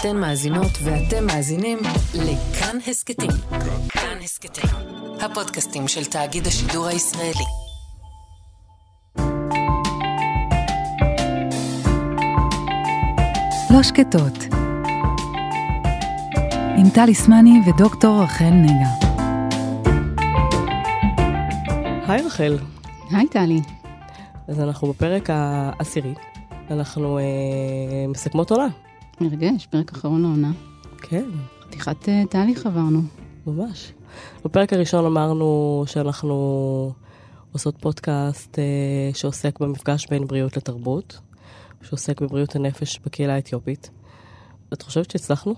אתן מאזינות ואתם מאזינים לכאן הסכתים. כאן הסכתים, הפודקאסטים של תאגיד השידור הישראלי. לא שקטות. עם טל איסמני ודוקטור רחל נגה. היי רחל. היי טלי. אז אנחנו בפרק העשירי. אנחנו אה, מסכמות עונה. מרגש, פרק אחרון לעונה. כן. חתיכת uh, תהליך עברנו. ממש. בפרק הראשון אמרנו שאנחנו עושות פודקאסט אה, שעוסק במפגש בין בריאות לתרבות, שעוסק בבריאות הנפש בקהילה האתיופית. את חושבת שהצלחנו?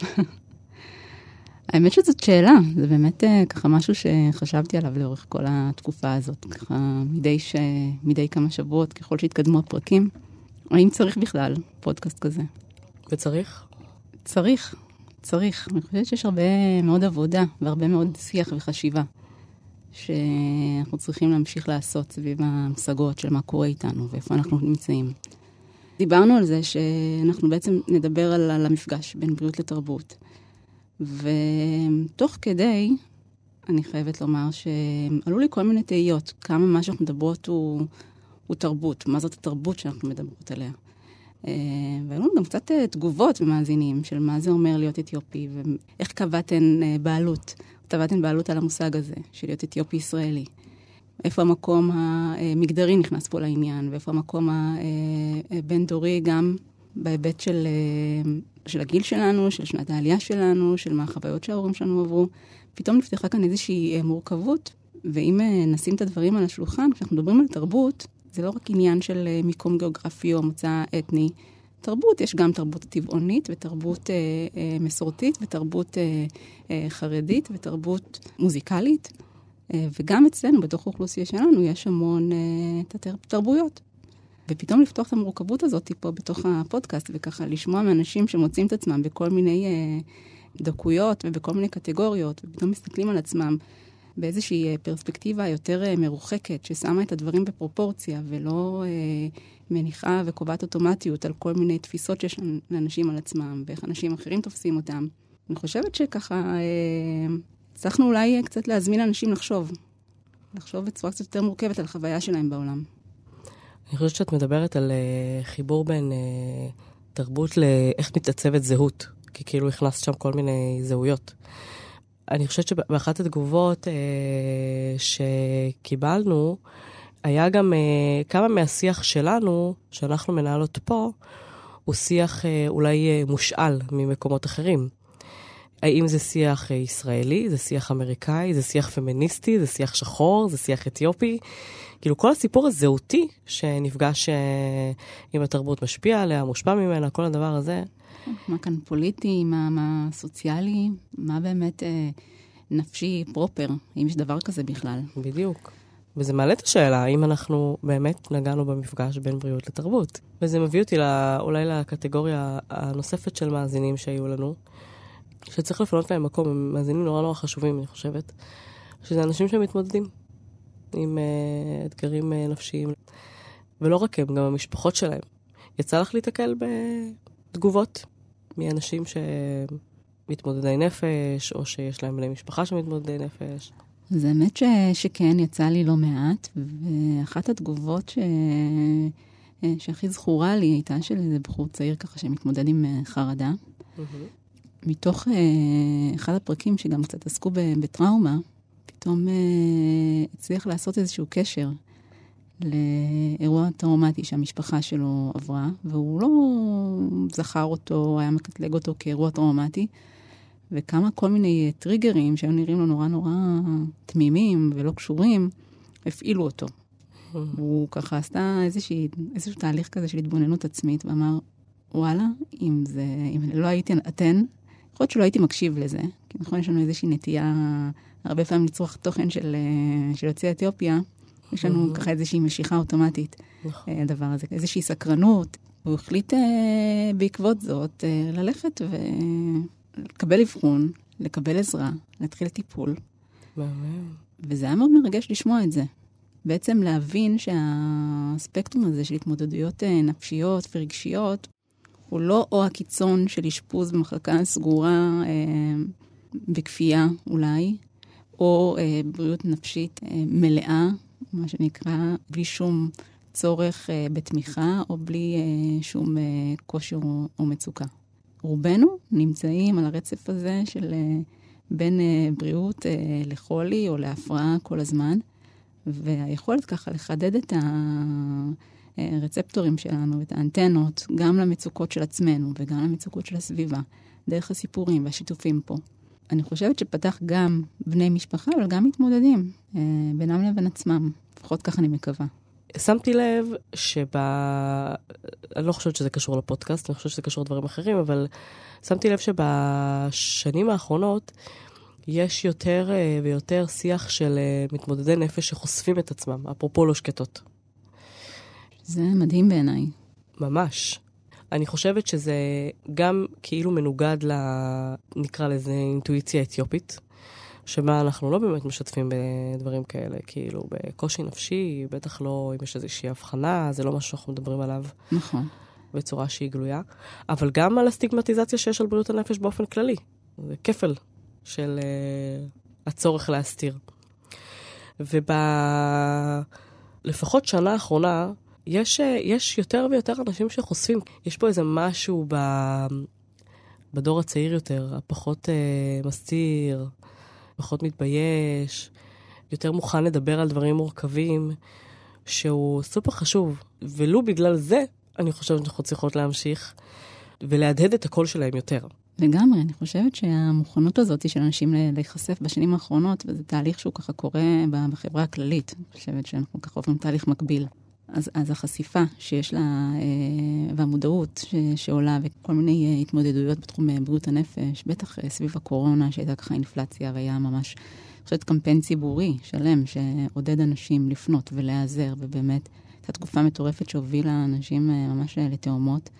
האמת שזאת שאלה, זה באמת uh, ככה משהו שחשבתי עליו לאורך כל התקופה הזאת, ככה מדי, ש... מדי כמה שבועות, ככל שהתקדמו הפרקים. האם צריך בכלל פודקאסט כזה? וצריך? צריך, צריך. אני חושבת שיש הרבה מאוד עבודה והרבה מאוד שיח וחשיבה שאנחנו צריכים להמשיך לעשות סביב המשגות של מה קורה איתנו ואיפה אנחנו נמצאים. דיברנו על זה שאנחנו בעצם נדבר על, על המפגש בין בריאות לתרבות. ותוך כדי, אני חייבת לומר שעלו לי כל מיני תהיות, כמה מה שאנחנו מדברות הוא, הוא תרבות, מה זאת התרבות שאנחנו מדברות עליה. אה, והיו לנו גם קצת אה, תגובות ממאזינים של מה זה אומר להיות אתיופי, ואיך קבעתן אה, בעלות, קבעתן בעלות על המושג הזה, של להיות אתיופי ישראלי. איפה המקום המגדרי נכנס פה לעניין, ואיפה המקום הבין-דורי גם בהיבט של, של הגיל שלנו, של שנת העלייה שלנו, של מה החוויות שההורים שלנו עברו. פתאום נפתחה כאן איזושהי מורכבות, ואם נשים את הדברים על השולחן, כשאנחנו מדברים על תרבות, זה לא רק עניין של אה, מיקום גיאוגרפי או מוצא אתני. תרבות, יש גם תרבות טבעונית ותרבות אה, אה, מסורתית ותרבות אה, אה, חרדית ותרבות מוזיקלית. אה, וגם אצלנו, בתוך האוכלוסייה שלנו, יש המון אה, תרבויות. ופתאום לפתוח את המורכבות הזאת פה בתוך הפודקאסט, וככה לשמוע מאנשים שמוצאים את עצמם בכל מיני אה, דקויות ובכל מיני קטגוריות, ופתאום מסתכלים על עצמם באיזושהי אה, פרספקטיבה יותר אה, מרוחקת, ששמה את הדברים בפרופורציה ולא אה, מניחה וקובעת אוטומטיות על כל מיני תפיסות שיש לאנשים על עצמם ואיך אנשים אחרים תופסים אותם. אני חושבת שככה אה, הצלחנו אולי קצת להזמין אנשים לחשוב. לחשוב בצורה קצת יותר מורכבת על החוויה שלהם בעולם. אני חושבת שאת מדברת על uh, חיבור בין uh, תרבות לאיך מתעצבת זהות, כי כאילו הכנסת שם כל מיני זהויות. אני חושבת שבאחת התגובות אה, שקיבלנו, היה גם אה, כמה מהשיח שלנו, שאנחנו מנהלות פה, הוא שיח אה, אולי אה, מושאל ממקומות אחרים. האם זה שיח אה, ישראלי, זה שיח אמריקאי, זה שיח פמיניסטי, זה שיח שחור, זה שיח אתיופי. כאילו כל הסיפור הזהותי שנפגש אה, עם התרבות משפיע עליה, מושפע ממנה, כל הדבר הזה. מה כאן פוליטי, מה, מה סוציאלי, מה באמת אה, נפשי פרופר, אם יש דבר כזה בכלל. בדיוק. וזה מעלה את השאלה, האם אנחנו באמת נגענו במפגש בין בריאות לתרבות. וזה מביא אותי לא, אולי לקטגוריה הנוספת של מאזינים שהיו לנו, שצריך לפנות להם מקום, הם מאזינים נורא נורא חשובים, אני חושבת, שזה אנשים שמתמודדים עם uh, אתגרים uh, נפשיים. ולא רק הם, גם המשפחות שלהם. יצא לך להתקל בתגובות מאנשים שמתמודדי נפש, או שיש להם בני משפחה שמתמודדי נפש? זה האמת ש... שכן, יצא לי לא מעט, ואחת התגובות ש... שהכי זכורה לי הייתה של איזה בחור צעיר ככה שמתמודד עם אה, חרדה. Mm-hmm. מתוך uh, אחד הפרקים שגם קצת עסקו בטראומה, פתאום uh, הצליח לעשות איזשהו קשר לאירוע טראומטי שהמשפחה שלו עברה, והוא לא זכר אותו, היה מקטלג אותו כאירוע טראומטי, וכמה כל מיני טריגרים שהיו נראים לו נורא נורא תמימים ולא קשורים, הפעילו אותו. הוא ככה עשתה איזושהי, איזשהו תהליך כזה של התבוננות עצמית, ואמר, וואלה, אם זה, אם לא הייתי אתן, יכול להיות שלא הייתי מקשיב לזה, כי נכון, יש לנו איזושהי נטייה הרבה פעמים לצרוך תוכן של, של יוצאי אתיופיה, יש לנו ככה איזושהי משיכה אוטומטית, נכון. אה, הדבר הזה, איזושהי סקרנות. הוא החליט אה, בעקבות זאת אה, ללכת ולקבל אבחון, לקבל עזרה, להתחיל טיפול. וזה היה מאוד מרגש לשמוע את זה. בעצם להבין שהספקטרום הזה של התמודדויות נפשיות ורגשיות הוא לא או הקיצון של אשפוז במחלקה סגורה אה, בכפייה אולי, או אה, בריאות נפשית אה, מלאה, מה שנקרא, בלי שום צורך אה, בתמיכה או בלי אה, שום אה, קושי או, או מצוקה. רובנו נמצאים על הרצף הזה של אה, בין אה, בריאות אה, לחולי או להפרעה כל הזמן, והיכולת ככה לחדד את הרצפטורים שלנו, את האנטנות, גם למצוקות של עצמנו וגם למצוקות של הסביבה, דרך הסיפורים והשיתופים פה. אני חושבת שפתח גם בני משפחה, אבל גם מתמודדים אה, בינם לבין עצמם. לפחות ככה אני מקווה. שמתי לב שב... אני לא חושבת שזה קשור לפודקאסט, אני חושבת שזה קשור לדברים אחרים, אבל שמתי לב שבשנים האחרונות יש יותר אה, ויותר שיח של אה, מתמודדי נפש שחושפים את עצמם, אפרופו לא שקטות. זה מדהים בעיניי. ממש. אני חושבת שזה גם כאילו מנוגד ל... נקרא לזה אינטואיציה אתיופית, שבה אנחנו לא באמת משתפים בדברים כאלה, כאילו בקושי נפשי, בטח לא אם יש איזושהי הבחנה, זה לא משהו שאנחנו מדברים עליו. נכון. בצורה שהיא גלויה, אבל גם על הסטיגמטיזציה שיש על בריאות הנפש באופן כללי. זה כפל של uh, הצורך להסתיר. ובלפחות שנה האחרונה, יש, uh, יש יותר ויותר אנשים שחושפים. יש פה איזה משהו ב... בדור הצעיר יותר, הפחות uh, מסתיר, פחות מתבייש, יותר מוכן לדבר על דברים מורכבים, שהוא סופר חשוב. ולו בגלל זה, אני חושבת שאנחנו צריכות להמשיך ולהדהד את הקול שלהם יותר. לגמרי, אני חושבת שהמוכנות הזאת של אנשים להיחשף בשנים האחרונות, וזה תהליך שהוא ככה קורה בחברה הכללית, אני חושבת שאנחנו ככה עוברים תהליך מקביל. אז, אז החשיפה שיש לה, אה, והמודעות ש, שעולה, וכל מיני אה, התמודדויות בתחום אה, בריאות הנפש, בטח סביב הקורונה, שהייתה ככה אינפלציה, והיה ממש, אני חושבת, קמפיין ציבורי שלם, שעודד אנשים לפנות ולהיעזר, ובאמת, הייתה תקופה מטורפת שהובילה אנשים ממש לתאומות.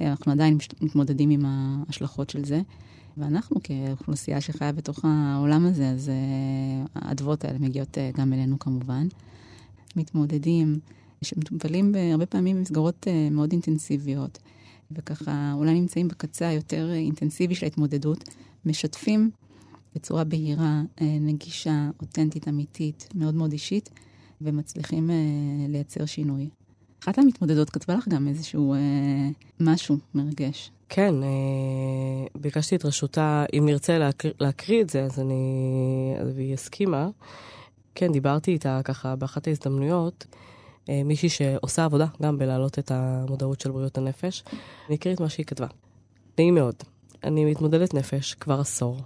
אנחנו עדיין מתמודדים עם ההשלכות של זה. ואנחנו כאוכלוסייה שחיה בתוך העולם הזה, אז האדוות האלה מגיעות גם אלינו כמובן. מתמודדים, שמטופלים הרבה פעמים במסגרות מאוד אינטנסיביות, וככה אולי נמצאים בקצה היותר אינטנסיבי של ההתמודדות, משתפים בצורה בהירה, נגישה, אותנטית, אמיתית, מאוד מאוד אישית, ומצליחים לייצר שינוי. אחת המתמודדות כתבה לך גם איזשהו אה, משהו מרגש. כן, אה, ביקשתי את רשותה, אם נרצה להקריא, להקריא את זה, אז אני... אז היא הסכימה. כן, דיברתי איתה ככה באחת ההזדמנויות, אה, מישהי שעושה עבודה גם בלהעלות את המודעות של בריאות הנפש. אני אקריא את מה שהיא כתבה. נעים מאוד, אני מתמודדת נפש כבר עשור.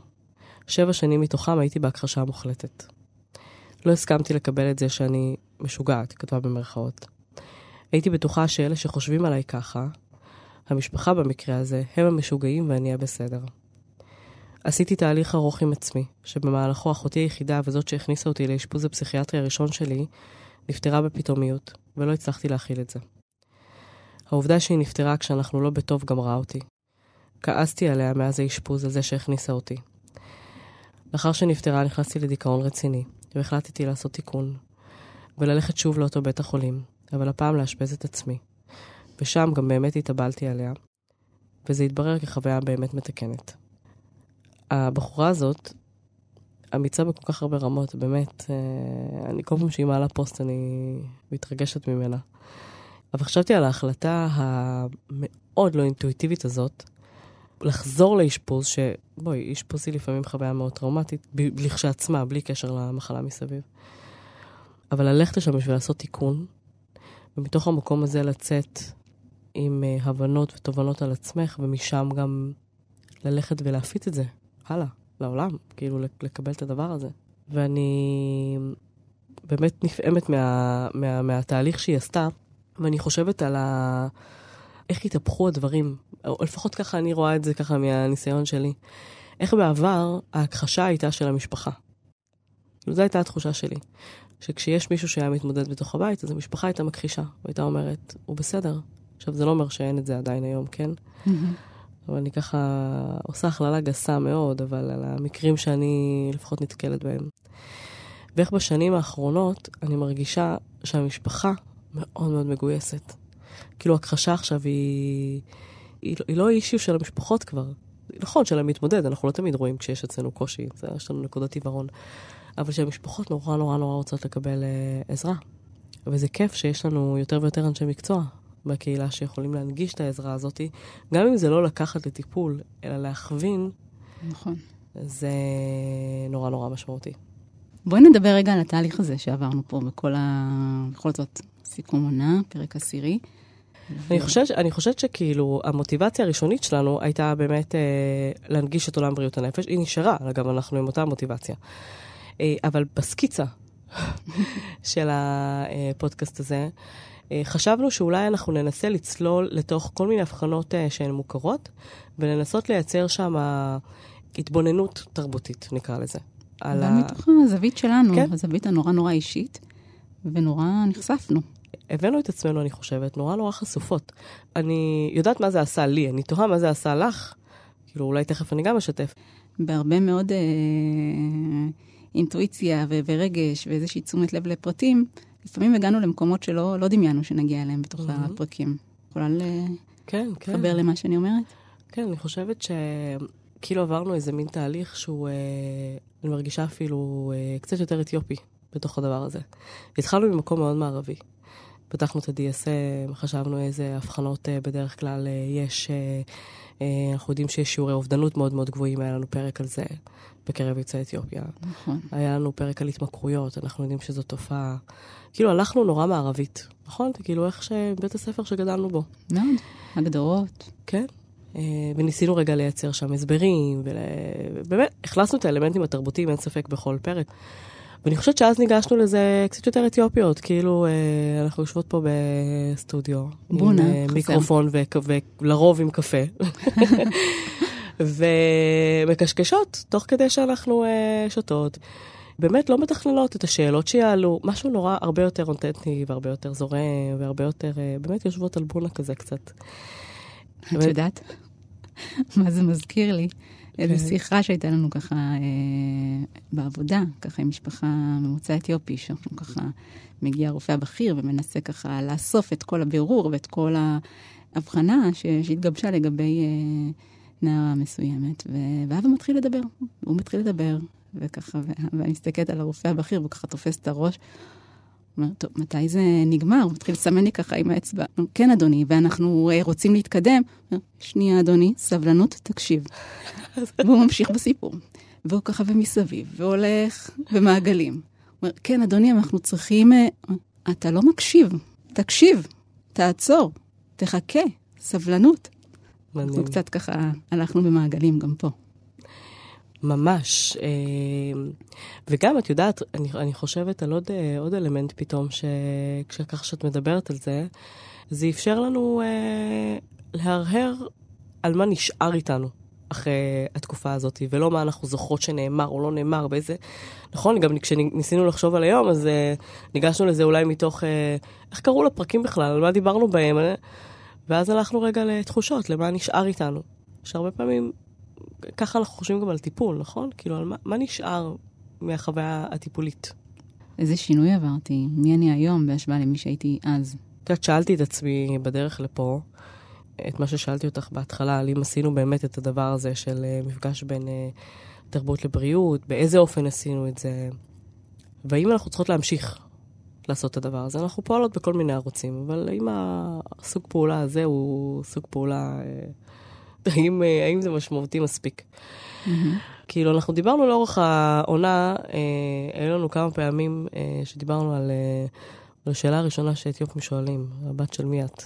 שבע שנים מתוכם הייתי בהכחשה מוחלטת. לא הסכמתי לקבל את זה שאני משוגעת, כתבה במרכאות. הייתי בטוחה שאלה שחושבים עליי ככה, המשפחה במקרה הזה, הם המשוגעים ואני הבסדר. עשיתי תהליך ארוך עם עצמי, שבמהלכו אחותי היחידה וזאת שהכניסה אותי לאשפוז הפסיכיאטרי הראשון שלי, נפטרה בפתאומיות, ולא הצלחתי להכיל את זה. העובדה שהיא נפטרה כשאנחנו לא בטוב גמרה אותי. כעסתי עליה מאז האשפוז הזה שהכניסה אותי. לאחר שנפטרה נכנסתי לדיכאון רציני, והחלטתי לעשות תיקון, וללכת שוב לאותו בית החולים, אבל הפעם לאשפז את עצמי. ושם גם באמת התאבלתי עליה, וזה התברר כחוויה באמת מתקנת. הבחורה הזאת אמיצה בכל כך הרבה רמות, באמת, אה, אני כל פעם שהיא מעלה פוסט אני מתרגשת ממנה. אבל חשבתי על ההחלטה המאוד לא אינטואיטיבית הזאת, לחזור לאשפוז, שבואי, אשפוז היא לפעמים חוויה מאוד טראומטית, לכשעצמה, בלי קשר למחלה מסביב. אבל ללכת לשם בשביל לעשות תיקון, ומתוך המקום הזה לצאת עם uh, הבנות ותובנות על עצמך, ומשם גם ללכת ולהפיץ את זה הלאה, לעולם, כאילו לקבל את הדבר הזה. ואני באמת נפעמת מה, מה, מהתהליך שהיא עשתה, ואני חושבת על ה... איך התהפכו הדברים, או לפחות ככה אני רואה את זה ככה מהניסיון שלי. איך בעבר ההכחשה הייתה של המשפחה. זו הייתה התחושה שלי. שכשיש מישהו שהיה מתמודד בתוך הבית, אז המשפחה הייתה מכחישה, והייתה אומרת, הוא בסדר. עכשיו, זה לא אומר שאין את זה עדיין היום, כן? אבל אני ככה עושה הכללה גסה מאוד, אבל על המקרים שאני לפחות נתקלת בהם. ואיך בשנים האחרונות אני מרגישה שהמשפחה מאוד מאוד מגויסת. כאילו, הכחשה עכשיו היא, היא, היא לא אישיו של המשפחות כבר. נכון, של המתמודד, אנחנו לא תמיד רואים כשיש אצלנו קושי, זה, יש לנו נקודות עיוורון. אבל שהמשפחות נורא נורא נורא רוצות לקבל אה, עזרה. וזה כיף שיש לנו יותר ויותר אנשי מקצוע בקהילה שיכולים להנגיש את העזרה הזאת, גם אם זה לא לקחת לטיפול, אלא להכווין, נכון. זה נורא נורא משמעותי. בואי נדבר רגע על התהליך הזה שעברנו פה בכל ה... בכל זאת, סיכום עונה, פרק עשירי. אני חושבת, אני חושבת שכאילו המוטיבציה הראשונית שלנו הייתה באמת אה, להנגיש את עולם בריאות הנפש. היא נשארה, אגב, אנחנו עם אותה מוטיבציה. אה, אבל בסקיצה של הפודקאסט הזה, אה, חשבנו שאולי אנחנו ננסה לצלול לתוך כל מיני הבחנות אה, שהן מוכרות, ולנסות לייצר שם התבוננות תרבותית, נקרא לזה. על גם ה... מתוך הזווית שלנו, כן. הזווית הנורא נורא אישית, ונורא נחשפנו. הבאנו את עצמנו, אני חושבת, נורא נורא חשופות. אני יודעת מה זה עשה לי, אני תוהה מה זה עשה לך. כאילו, אולי תכף אני גם אשתף. בהרבה מאוד אה, אינטואיציה ו- ורגש ואיזושהי תשומת לב לפרטים, לפעמים הגענו למקומות שלא לא דמיינו שנגיע אליהם בתוך מהמם. הפרקים. יכולה כן, כן. לחבר למה שאני אומרת? כן, אני חושבת שכאילו עברנו איזה מין תהליך שהוא, אה, אני מרגישה אפילו אה, קצת יותר אתיופי בתוך הדבר הזה. התחלנו ממקום מאוד מערבי. פתחנו את ה-DSM, חשבנו איזה הבחנות אה, בדרך כלל אה, יש. אה, אנחנו יודעים שיש שיעורי אובדנות מאוד מאוד גבוהים, היה לנו פרק על זה בקרב יוצאי אתיופיה. נכון. היה לנו פרק על התמכרויות, אנחנו יודעים שזו תופעה. כאילו, הלכנו נורא מערבית, נכון? כאילו איך שבית הספר שגדלנו בו. מאוד. הגדרות. כן. וניסינו רגע לייצר שם הסברים, ובאמת, הכנסנו את האלמנטים התרבותיים, אין ספק, בכל פרק. ואני חושבת שאז ניגשנו לזה קצת יותר אתיופיות, כאילו, אה, אנחנו יושבות פה בסטודיו. בונה, עם אה, חסר. מיקרופון ולרוב עם קפה. ומקשקשות, תוך כדי שאנחנו אה, שותות. באמת לא מתכננות את השאלות שיעלו, משהו נורא הרבה יותר אותנטי והרבה יותר זורם והרבה יותר, אה, באמת יושבות על בונה כזה קצת. את אבל- יודעת מה זה מזכיר לי? איזו כן. שיחה שהייתה לנו ככה אה, בעבודה, ככה עם משפחה ממוצא אתיופי, שאנחנו ככה, מגיע הרופא הבכיר ומנסה ככה לאסוף את כל הבירור ואת כל ההבחנה ש- שהתגבשה לגבי אה, נערה מסוימת. ו- ואבא מתחיל לדבר, הוא מתחיל לדבר, וככה, ואני מסתכלת על הרופא הבכיר, והוא ככה תופס את הראש. הוא אומר, טוב, מתי זה נגמר? הוא מתחיל לסמן לי ככה עם האצבע. כן, אדוני, ואנחנו אה, רוצים להתקדם. הוא שנייה, אדוני, סבלנות, תקשיב. והוא ממשיך בסיפור. והוא ככה ומסביב, והולך במעגלים. הוא אומר, כן, אדוני, אנחנו צריכים... אה, אתה לא מקשיב, תקשיב, תעצור, תחכה, סבלנות. מדהים. אנחנו קצת ככה הלכנו במעגלים גם פה. ממש. אה, וגם, את יודעת, אני, אני חושבת על עוד, אה, עוד אלמנט פתאום, שככה שאת מדברת על זה, זה אפשר לנו אה, להרהר על מה נשאר איתנו אחרי התקופה הזאת, ולא מה אנחנו זוכרות שנאמר או לא נאמר, באיזה... נכון, גם כשניסינו לחשוב על היום, אז אה, ניגשנו לזה אולי מתוך... אה, איך קראו לפרקים בכלל? על מה דיברנו בהם? אה? ואז הלכנו רגע לתחושות, למה נשאר איתנו. שהרבה פעמים ככה אנחנו חושבים גם על טיפול, נכון? כאילו, על מה, מה נשאר מהחוויה הטיפולית? איזה שינוי עברתי, מי אני היום בהשוואה למי שהייתי אז. את יודעת, שאלתי את עצמי בדרך לפה, את מה ששאלתי אותך בהתחלה, על אם עשינו באמת את הדבר הזה של אה, מפגש בין אה, תרבות לבריאות, באיזה אופן עשינו את זה, והאם אנחנו צריכות להמשיך לעשות את הדבר הזה. אנחנו פועלות בכל מיני ערוצים, אבל האם הסוג פעולה הזה הוא סוג פעולה... אה, האם, האם זה משמעותי מספיק? כאילו, אנחנו דיברנו לאורך העונה, אה, היו לנו כמה פעמים אה, שדיברנו על, אה, על השאלה הראשונה שאתיופים שואלים, הבת של מי את?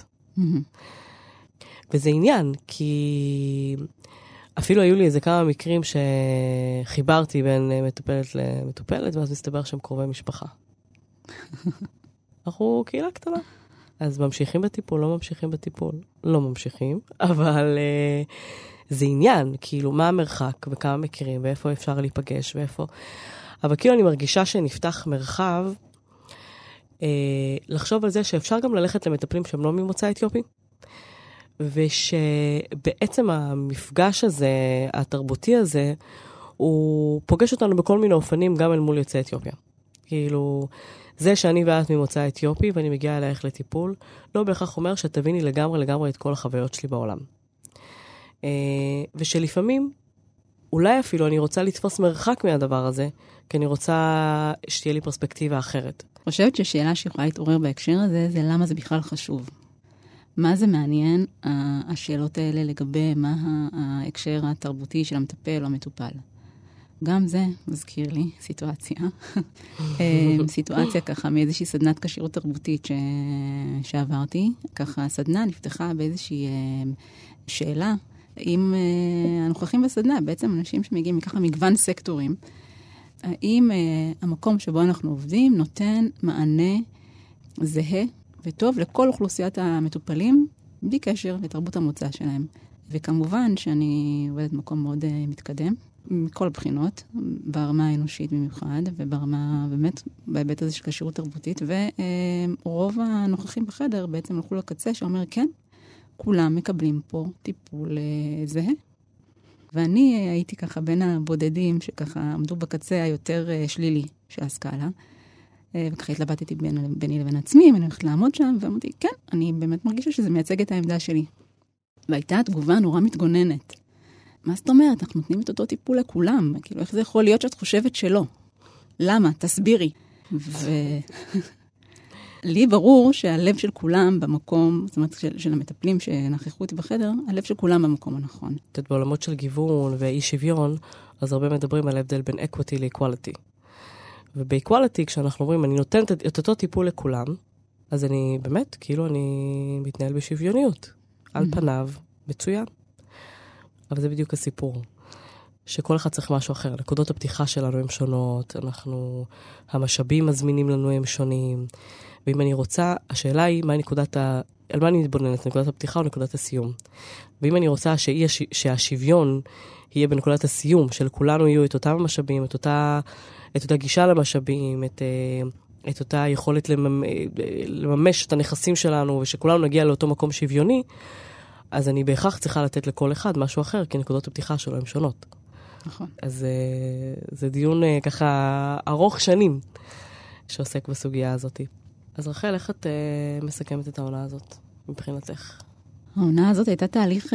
וזה עניין, כי אפילו היו לי איזה כמה מקרים שחיברתי בין אה, מטופלת למטופלת, ואז מסתבר שהם קרובי משפחה. אנחנו קהילה קטנה. אז ממשיכים בטיפול, לא ממשיכים בטיפול. לא ממשיכים, אבל uh, זה עניין, כאילו, מה המרחק וכמה מכירים ואיפה אפשר להיפגש ואיפה... אבל כאילו אני מרגישה שנפתח מרחב uh, לחשוב על זה שאפשר גם ללכת למטפלים שהם לא ממוצא אתיופי, ושבעצם המפגש הזה, התרבותי הזה, הוא פוגש אותנו בכל מיני אופנים, גם אל מול יוצאי אתיופיה. כאילו, זה שאני ואת ממוצא אתיופי ואני מגיעה אלייך לטיפול, לא בהכרח אומר שתביני לגמרי לגמרי את כל החוויות שלי בעולם. אה, ושלפעמים, אולי אפילו אני רוצה לתפוס מרחק מהדבר הזה, כי אני רוצה שתהיה לי פרספקטיבה אחרת. חושבת ששאלה שיכולה להתעורר בהקשר הזה, זה למה זה בכלל חשוב. מה זה מעניין, השאלות האלה לגבי מה ההקשר התרבותי של המטפל או המטופל. גם זה מזכיר לי סיטואציה. אה, סיטואציה ככה מאיזושהי סדנת כשירות תרבותית ש... שעברתי. ככה הסדנה נפתחה באיזושהי אה, שאלה, אם אה, הנוכחים בסדנה, בעצם אנשים שמגיעים מככה מגוון סקטורים, האם המקום שבו אנחנו עובדים נותן מענה זהה וטוב לכל אוכלוסיית המטופלים, בלי קשר לתרבות המוצא שלהם. וכמובן שאני עובדת במקום מאוד מתקדם. מכל הבחינות, ברמה האנושית במיוחד, וברמה, באמת, בהיבט הזה של כשירות תרבותית, ורוב הנוכחים בחדר בעצם הלכו לקצה שאומר, כן, כולם מקבלים פה טיפול אה, זהה. ואני הייתי ככה בין הבודדים שככה עמדו בקצה היותר אה, שלילי של הסקאלה. אה, וככה התלבטתי בין, ביני לבין עצמי, אם אני הולכת לעמוד שם, ואמרתי, כן, אני באמת מרגישה שזה מייצג את העמדה שלי. והייתה תגובה נורא מתגוננת. מה זאת אומרת? אנחנו נותנים את אותו טיפול לכולם. כאילו, איך זה יכול להיות שאת חושבת שלא? למה? תסבירי. ולי ברור שהלב של כולם במקום, זאת אומרת, של, של המטפלים שנכחו איתי בחדר, הלב של כולם במקום הנכון. את יודעת, בעולמות של גיוון ואי שוויון, אז הרבה מדברים על ההבדל בין equity ל-equality. וב-equality, כשאנחנו אומרים, אני נותנת את אותו טיפול לכולם, אז אני באמת, כאילו, אני מתנהל בשוויוניות. על mm-hmm. פניו, מצוין. אבל זה בדיוק הסיפור. שכל אחד צריך משהו אחר. נקודות הפתיחה שלנו הן שונות, אנחנו, המשאבים מזמינים לנו הם שונים. ואם אני רוצה, השאלה היא, מהי נקודת ה... על מה אני מתבוננת, נקודת הפתיחה או נקודת הסיום? ואם אני רוצה שאי, שהשוויון יהיה בנקודת הסיום, שלכולנו יהיו את אותם המשאבים, את אותה, את אותה גישה למשאבים, את, אה, את אותה יכולת לממש, לממש את הנכסים שלנו, ושכולנו נגיע לאותו מקום שוויוני, אז אני בהכרח צריכה לתת לכל אחד משהו אחר, כי נקודות הפתיחה שלו הן שונות. נכון. אז uh, זה דיון ככה ארוך שנים שעוסק בסוגיה הזאת. אז רחל, איך את מסכמת את העונה הזאת מבחינתך? העונה הזאת הייתה תהליך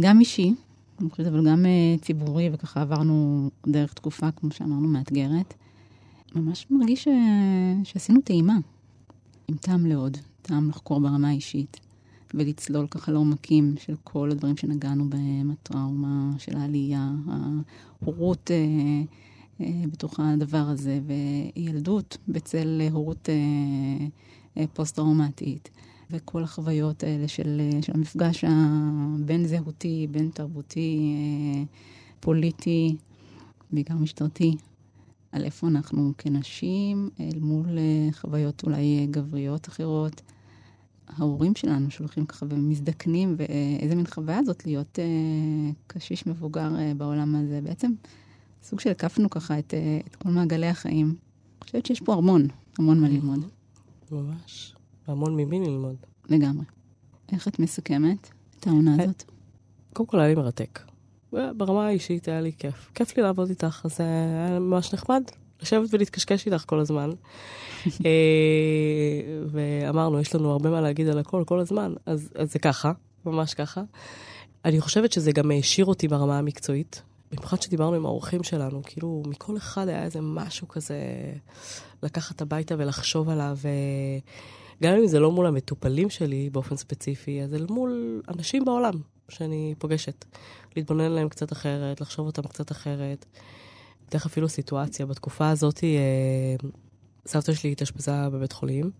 גם אישי, חושבת, אבל גם uh, ציבורי, וככה עברנו דרך תקופה, כמו שאמרנו, מאתגרת. ממש מרגיש ש... שעשינו טעימה, עם טעם לעוד, טעם לחקור ברמה האישית. ולצלול ככה לעומקים של כל הדברים שנגענו בהם, הטראומה של העלייה, ההורות אה, אה, בתוך הדבר הזה, וילדות בצל הורות אה, אה, פוסט-טראומטית, וכל החוויות האלה של, אה, של המפגש הבין-זהותי, בין-תרבותי, אה, פוליטי, בעיקר משטרתי. על איפה אנחנו כנשים אל מול אה, חוויות אולי גבריות אחרות. ההורים שלנו שהולכים ככה ומזדקנים, ואיזה מין חוויה זאת להיות אה, קשיש מבוגר אה, בעולם הזה. בעצם סוג של הקפנו ככה את, אה, את כל מעגלי החיים. אני חושבת שיש פה המון, המון מה ללמוד. ממש. המון ממי ללמוד. לגמרי. איך את מסכמת את העונה אה, הזאת? קודם כל היה לי מרתק. ברמה האישית היה לי כיף. כיף לי לעבוד איתך, אז היה ממש נחמד לשבת ולהתקשקש איתך כל הזמן. אה, ואמרנו, יש לנו הרבה מה להגיד על הכל כל הזמן, אז, אז זה ככה, ממש ככה. אני חושבת שזה גם העשיר אותי ברמה המקצועית, במיוחד שדיברנו עם האורחים שלנו, כאילו, מכל אחד היה איזה משהו כזה לקחת הביתה ולחשוב עליו. גם אם זה לא מול המטופלים שלי באופן ספציפי, אז זה מול אנשים בעולם שאני פוגשת. להתבונן עליהם קצת אחרת, לחשוב אותם קצת אחרת. אתן אפילו סיטואציה, בתקופה הזאת אה, סבתא שלי התאשפזה בבית חולים,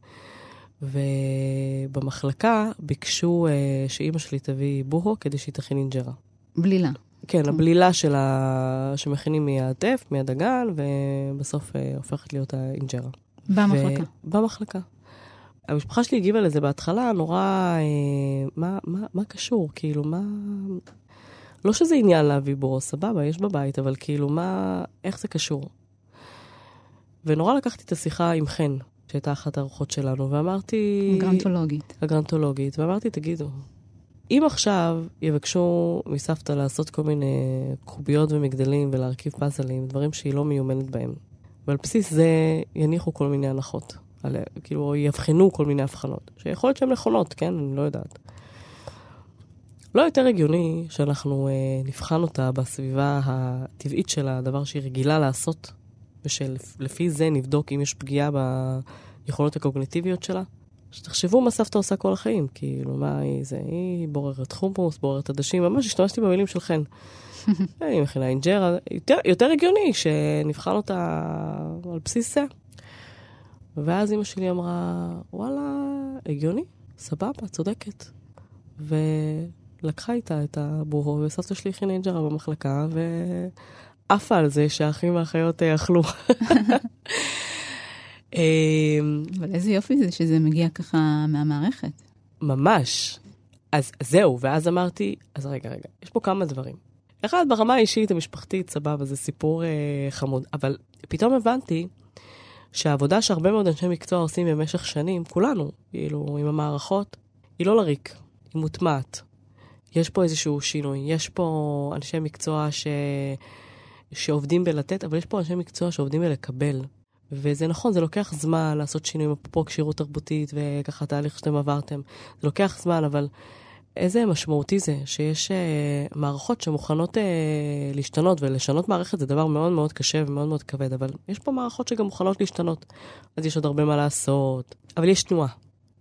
ובמחלקה ביקשו אה, שאימא שלי תביא בוהו כדי שהיא תכין אינג'רה. בלילה. כן, הבלילה של ה... שמכינים מהטף, מהדגן, ובסוף אה, הופכת להיות האינג'רה. במחלקה. ו... במחלקה. המשפחה שלי הגיבה לזה בהתחלה נורא, אה, מה, מה, מה קשור? כאילו, מה... לא שזה עניין להביא בורו, סבבה, יש בבית, אבל כאילו, מה, איך זה קשור? ונורא לקחתי את השיחה עם חן, שהייתה אחת הארוחות שלנו, ואמרתי... הגרנטולוגית. הגרנטולוגית, ואמרתי, תגידו, אם עכשיו יבקשו מסבתא לעשות כל מיני קוביות ומגדלים ולהרכיב פאזלים, דברים שהיא לא מיומנת בהם, ועל בסיס זה יניחו כל מיני הנחות, על, כאילו, יבחנו כל מיני הבחנות, שיכול להיות שהן נכונות, כן? אני לא יודעת. לא יותר הגיוני שאנחנו אה, נבחן אותה בסביבה הטבעית של הדבר שהיא רגילה לעשות, ושלפי זה נבדוק אם יש פגיעה ביכולות הקוגניטיביות שלה? שתחשבו מה סבתא עושה כל החיים, כאילו, מה היא זה, היא בוררת חומוס, בוררת עדשים, ממש השתמשתי במילים של חן. היא מכינה אינג'רה, יותר, יותר הגיוני שנבחן אותה על בסיס זה. ואז אמא שלי אמרה, וואלה, הגיוני, סבבה, צודקת. ולקחה איתה את הבורו, וסבתא שלי הכינה אינג'רה במחלקה, ועפה על זה שהאחים והאחיות אכלו. אמ, אבל איזה יופי זה שזה מגיע ככה מהמערכת. ממש. אז זהו, ואז אמרתי, אז רגע, רגע, יש פה כמה דברים. אחד, ברמה האישית, המשפחתית, סבבה, זה סיפור אה, חמוד, אבל פתאום הבנתי שהעבודה שהרבה מאוד אנשי מקצוע עושים במשך שנים, כולנו, כאילו, עם המערכות, היא לא לריק, היא מוטמעת. יש פה איזשהו שינוי, יש פה אנשי מקצוע ש... שעובדים בלתת, אבל יש פה אנשי מקצוע שעובדים בלקבל. וזה נכון, זה לוקח זמן לעשות שינויים, אפרופו כשירות תרבותית וככה תהליך שאתם עברתם. זה לוקח זמן, אבל איזה משמעותי זה שיש uh, מערכות שמוכנות uh, להשתנות, ולשנות מערכת זה דבר מאוד מאוד קשה ומאוד מאוד כבד, אבל יש פה מערכות שגם מוכנות להשתנות. אז יש עוד הרבה מה לעשות, אבל יש תנועה.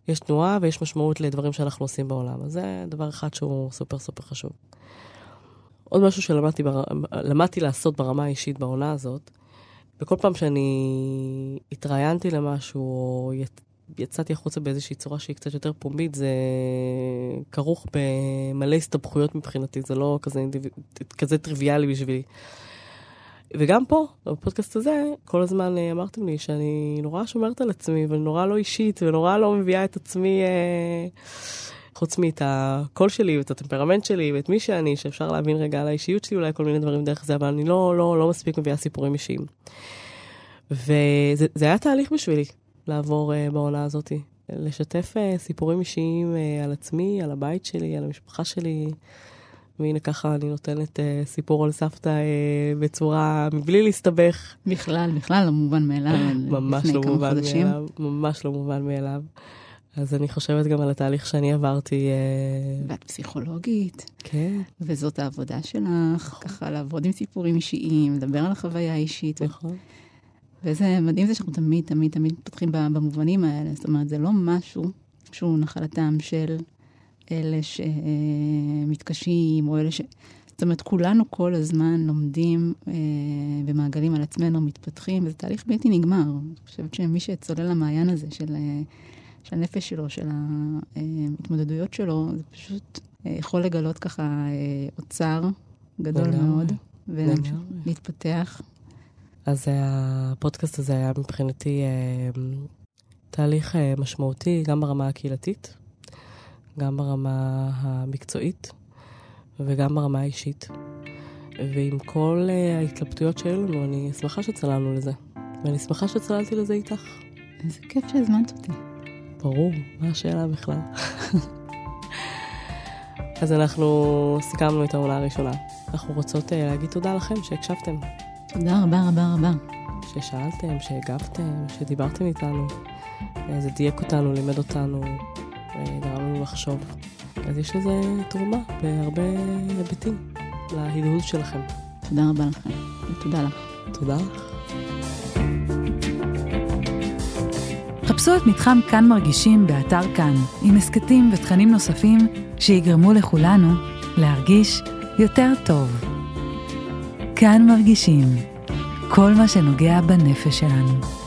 יש תנועה ויש משמעות לדברים שאנחנו עושים בעולם, אז זה דבר אחד שהוא סופר סופר חשוב. עוד משהו שלמדתי בר... לעשות ברמה האישית בעונה הזאת, וכל פעם שאני התראיינתי למשהו, או יצאתי החוצה באיזושהי צורה שהיא קצת יותר פומבית, זה כרוך במלא הסתבכויות מבחינתי, זה לא כזה, כזה טריוויאלי בשבילי. וגם פה, בפודקאסט הזה, כל הזמן אה, אמרתם לי שאני נורא שומרת על עצמי, ונורא לא אישית, ונורא לא מביאה את עצמי, אה, חוץ מאת הקול שלי, ואת הטמפרמנט שלי, ואת מי שאני, שאפשר להבין רגע על האישיות שלי, אולי כל מיני דברים דרך זה, אבל אני לא, לא, לא מספיק מביאה סיפורים אישיים. וזה היה תהליך בשבילי, לעבור uh, בעונה הזאת. לשתף uh, סיפורים אישיים uh, על עצמי, על הבית שלי, על המשפחה שלי. והנה ככה אני נותנת uh, סיפור על סבתא uh, בצורה, מבלי להסתבך. בכלל, בכלל לא מובן מאליו. ממש לא מובן חודשים. מאליו, ממש לא מובן מאליו. אז אני חושבת גם על התהליך שאני עברתי. ואת פסיכולוגית. כן. וזאת העבודה שלך, נכון. ככה לעבוד עם סיפורים אישיים, לדבר על החוויה האישית. נכון. וזה מדהים זה שאנחנו תמיד, תמיד, תמיד פותחים במובנים האלה. זאת אומרת, זה לא משהו שהוא נחלתם של אלה שמתקשים, או אלה ש... זאת אומרת, כולנו כל הזמן לומדים אה, במעגלים על עצמנו, מתפתחים, וזה תהליך בלתי נגמר. אני חושבת שמי שצולל למעיין הזה של, אה, של הנפש שלו, של ההתמודדויות שלו, זה פשוט אה, יכול לגלות ככה אה, אוצר גדול מאוד, ולהתפתח. אז הפודקאסט הזה היה מבחינתי אה, תהליך אה, משמעותי, גם ברמה הקהילתית, גם ברמה המקצועית וגם ברמה האישית. ועם כל אה, ההתלבטויות שהיו לנו, אני שמחה שצללנו לזה. ואני שמחה שצללתי לזה איתך. איזה כיף שהזמנת אותי. ברור, מה השאלה בכלל? אז אנחנו סיכמנו את העונה הראשונה. אנחנו רוצות להגיד תודה לכם שהקשבתם. תודה רבה רבה רבה. ששאלתם, שהגבתם, שדיברתם איתנו. אה, זה דייק אותנו, לימד אותנו, אה, גרם לנו לחשוב. אז יש לזה תרומה בהרבה היבטים להדהוד שלכם. תודה רבה לכם, ותודה לך. תודה לך. חפשו את מתחם כאן מרגישים באתר כאן, עם הסכתים ותכנים נוספים שיגרמו לכולנו להרגיש יותר טוב. כאן מרגישים כל מה שנוגע בנפש שלנו.